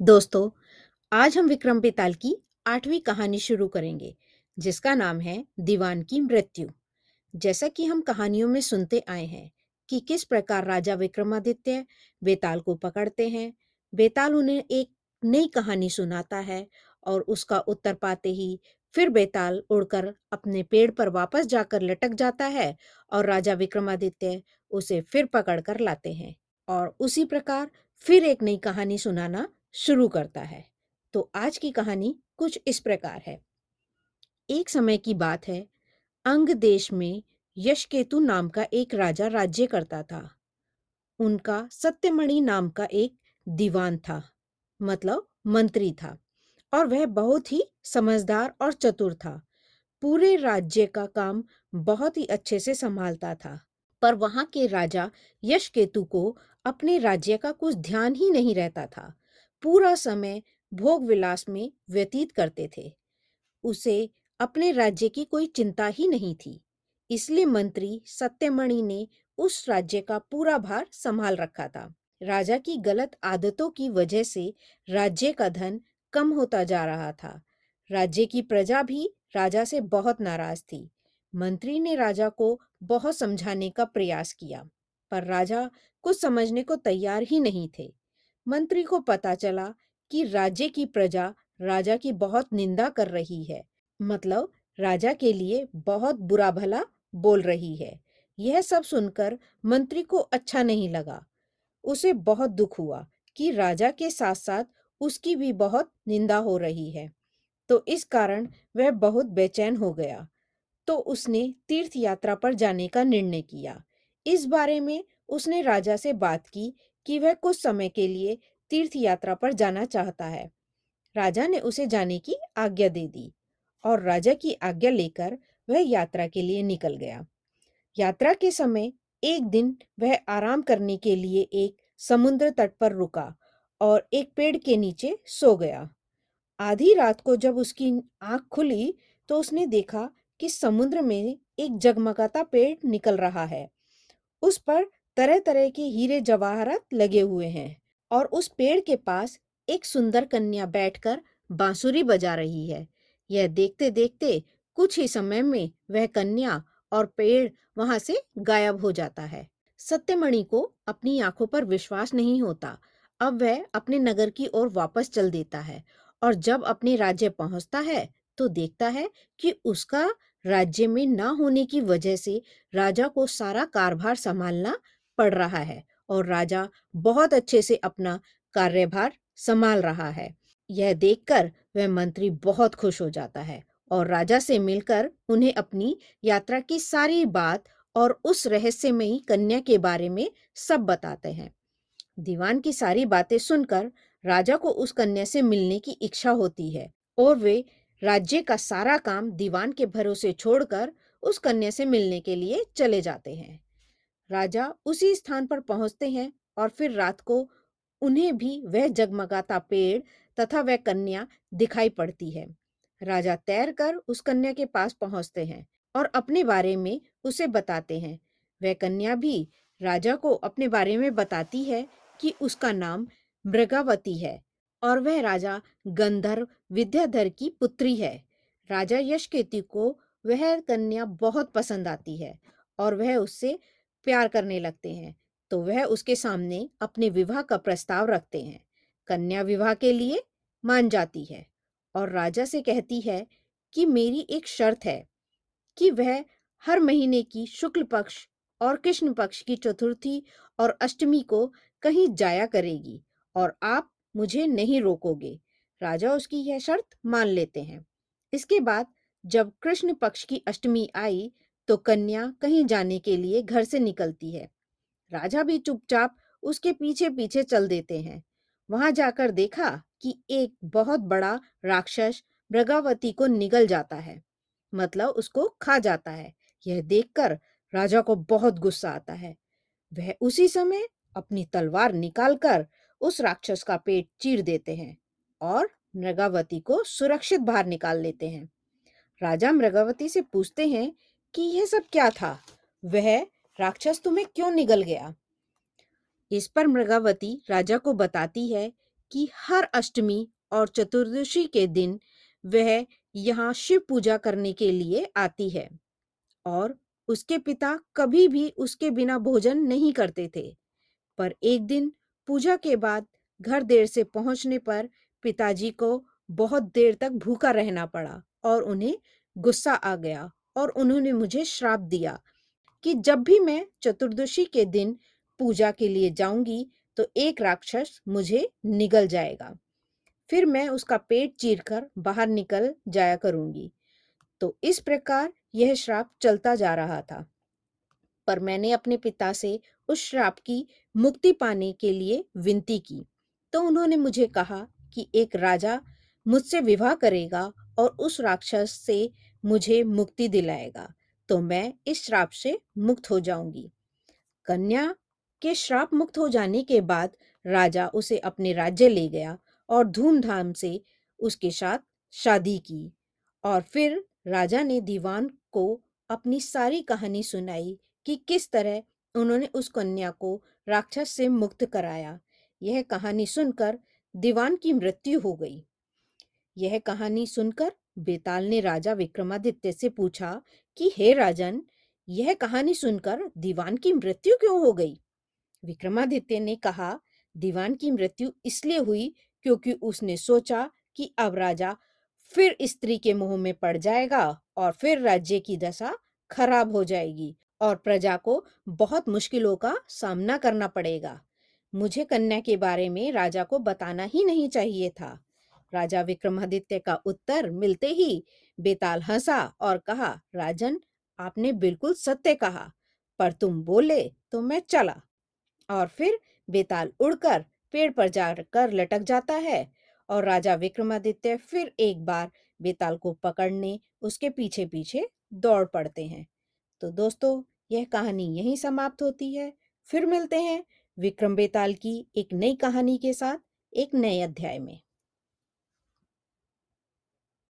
दोस्तों, आज हम विक्रम बेताल की आठवीं कहानी शुरू करेंगे, जिसका नाम है दीवान की मृत्यु। जैसा कि हम कहानियों में सुनते आए हैं कि किस प्रकार राजा विक्रमादित्य बेताल को पकड़ते हैं, बेताल उन्हें एक नई कहानी सुनाता है और उसका उत्तर पाते ही फिर बेताल उड़कर अपने पेड़ पर वापस जाकर लटक जाता है और राजा विक्रमादित्य उसे फिर पकड़कर लाते हैं और उसी प्रकार फिर एक नई कहानी सुनाना शुरू करता है। तो आज की कहानी कुछ इस प्रकार है। एक समय की बात है, अंग देश में यशकेतु नाम का एक राजा राज्य करता था। उनका सत्यमणि नाम का एक दीवान था मतलब मंत्री था, और वह बहुत ही समझदार और चतुर था। पूरे राज्य का काम बहुत ही अच्छे से संभालता था, पर वहाँ के राजा यशकेतु को अपने राज्य का कुछ ध्यान ही नहीं रहता था। पूरा समय भोग विलास में व्यतीत करते थे। उसे अपने राज्य की कोई चिंता ही नहीं थी, इसलिए मंत्री सत्यमणि ने उस राज्य का पूरा भार संभाल रखा था। राजा की गलत आदतों की वजह से राज्य का धन कम होता जा रहा था। राज्य की प्रजा भी राजा से बहुत नाराज़ थी। मंत्री ने राजा को बहुत समझाने का प्रयास किया, पर राजा कुछ समझने को तैयार ही नहीं थे। मंत्री को पता चला कि राज्य की प्रजा राजा की बहुत निंदा कर रही है। मतलब राजा के लिए बहुत बुरा भला बोल रही है। यह सब सुनकर मंत्री को अच्छा नहीं लगा। उसे बहुत दुख हुआ कि राजा के साथ साथ उसकी भी बहुत निंदा हो रही है। तो इस कारण वह बहुत बेचैन हो गया। तो उसने तीर्थ यात्रा पर जाने का निर्णय किया। इस बारे में उसने राजा से बात की कि वह कुछ समय के लिए तीर्थ यात्रा पर जाना चाहता है। राजा ने उसे जाने की आज्ञा दे दी और राजा की आज्ञा लेकर वह यात्रा के लिए निकल गया। यात्रा के समय एक दिन वह आराम करने के लिए एक समुद्र तट पर रुका और एक पेड़ के नीचे सो गया। आधी रात को जब उसकी आँख खुली तो उसने देखा कि समुद्र में एक जगमगाता पेड़ निकल रहा है। उस पर तरह तरह के हीरे जवाहरात लगे हुए हैं और उस पेड़ के पास एक सुंदर कन्या बैठकर बांसुरी बजा रही है। यह देखते देखते कुछ ही समय में वह कन्या और पेड़ वहाँ से गायब हो जाता है। सत्यमणि को अपनी आँखों पर विश्वास नहीं होता। अब वह अपने नगर की ओर वापस चल देता है और जब अपने राज्य पहुँचता है तो देखता है कि उसका राज्य में ना होने की वजह से राजा को सारा कारभार संभालना पड़ रहा है और राजा बहुत अच्छे से अपना कार्यभार संभाल रहा है। यह देखकर वह मंत्री बहुत खुश हो जाता है और राजा से मिलकर उन्हें अपनी यात्रा की सारी बात और उस रहस्यमयी कन्या के बारे में सब बताते हैं। दीवान की सारी बातें सुनकर राजा को उस कन्या से मिलने की इच्छा होती है और वे राज्य का सारा काम दीवान के भरोसे छोड़कर उस कन्या से मिलने के लिए चले जाते हैं। राजा उसी स्थान पर पहुँचते हैं और फिर रात को उन्हें भी वह जगमगाता पेड़ तथा वह कन्या दिखाई पड़ती है। राजा तैर कर उस कन्या के पास पहुँचते हैं और अपने बारे में उसे बताते हैं। वह कन्या भी राजा को अपने बारे में बताती है कि उसका नाम मृगावती है और वह राजा गंधर्व विद्याधर की पुत्री है। राजा यशकेतु को वह कन्या बहुत पसंद आती है और वह उससे प्यार करने लगते हैं तो वह उसके सामने अपने विवाह का प्रस्ताव रखते हैं। कन्या विवाह के लिए मान जाती है और राजा से कहती है कि मेरी एक शर्त है कि वह हर महीने की शुक्ल पक्ष और कृष्ण पक्ष की चतुर्थी और अष्टमी को कहीं जाया करेगी और आप मुझे नहीं रोकोगे। राजा उसकी यह शर्त मान लेते हैं। इसके बाद जब कृष्ण पक्ष की अष्टमी आई तो कन्या कहीं जाने के लिए घर से निकलती है। राजा भी चुपचाप उसके पीछे पीछे चल देते हैं। वहाँ जाकर देखा कि एक बहुत बड़ा राक्षस मृगावती को निगल जाता है। मतलब उसको खा जाता है। यह देखकर राजा को बहुत गुस्सा आता है। वह उसी समय अपनी तलवार निकालकर उस राक्षस का पेट चीर देते हैं और मृगावती को सुरक्षित बाहर निकाल लेते हैं। राजा मृगावती से पूछते हैं कि यह सब क्या था? वह राक्षस तुम्हें क्यों निगल गया? इस पर मृगावती राजा को बताती है कि हर अष्टमी और चतुर्दशी के दिन वह यहाँ शिव पूजा करने के लिए आती है और उसके पिता कभी भी उसके बिना भोजन नहीं करते थे। पर एक दिन पूजा के बाद घर देर से पहुँचने पर पिताजी को बहुत देर तक भूखा रहना पड़ा और उन्हें गुस्सा आ गया। और उन्होंने मुझे श्राप दिया कि जब भी मैं चतुर्दशी के दिन पूजा के लिए जाऊँगी तो एक राक्षस मुझे निगल जाएगा। फिर मैं उसका पेट चीरकर बाहर निकल जाया करूँगी। तो इस प्रकार यह श्राप चलता जा रहा था। पर मैंने अपने पिता से उस श्राप की मुक्ति पाने के लिए विनती की। तो उन्होंने मुझे कहा कि एक राजा मुझसे विवाह करेगा और उस राक्षस से मुझे मुक्ति दिलाएगा तो मैं इस श्राप से मुक्त हो जाऊँगी। कन्या के श्राप मुक्त हो जाने के बाद राजा उसे अपने राज्य ले गया और धूमधाम से उसके साथ शादी की और फिर राजा ने दीवान को अपनी सारी कहानी सुनाई कि किस तरह उन्होंने उस कन्या को राक्षस से मुक्त कराया। यह कहानी सुनकर दीवान की मृत्यु हो गई। यह कहानी सुनकर बेताल ने राजा विक्रमादित्य से पूछा कि, हे राजन, यह कहानी सुनकर दीवान की मृत्यु क्यों हो गई? विक्रमादित्य ने कहा, दीवान की मृत्यु इसलिए हुई क्योंकि उसने सोचा कि अब राजा फिर स्त्री के मुँह में पड़ जाएगा और फिर राज्य की दशा खराब हो जाएगी और प्रजा को बहुत मुश्किलों का सामना करना पड़ेगा। मुझे कन्या के बारे में राजा को बताना ही नहीं चाहिए था। राजा विक्रमादित्य का उत्तर मिलते ही बेताल हंसा और कहा, राजन, आपने बिल्कुल सत्य कहा, पर तुम बोले तो मैं चला। और फिर बेताल उड़कर पेड़ पर जाकर लटक जाता है और राजा विक्रमादित्य फिर एक बार बेताल को पकड़ने उसके पीछे पीछे दौड़ पड़ते हैं। तो दोस्तों, यह कहानी यहीं समाप्त होती है। फिर मिलते हैं विक्रम बेताल की एक नई कहानी के साथ एक नए अध्याय में।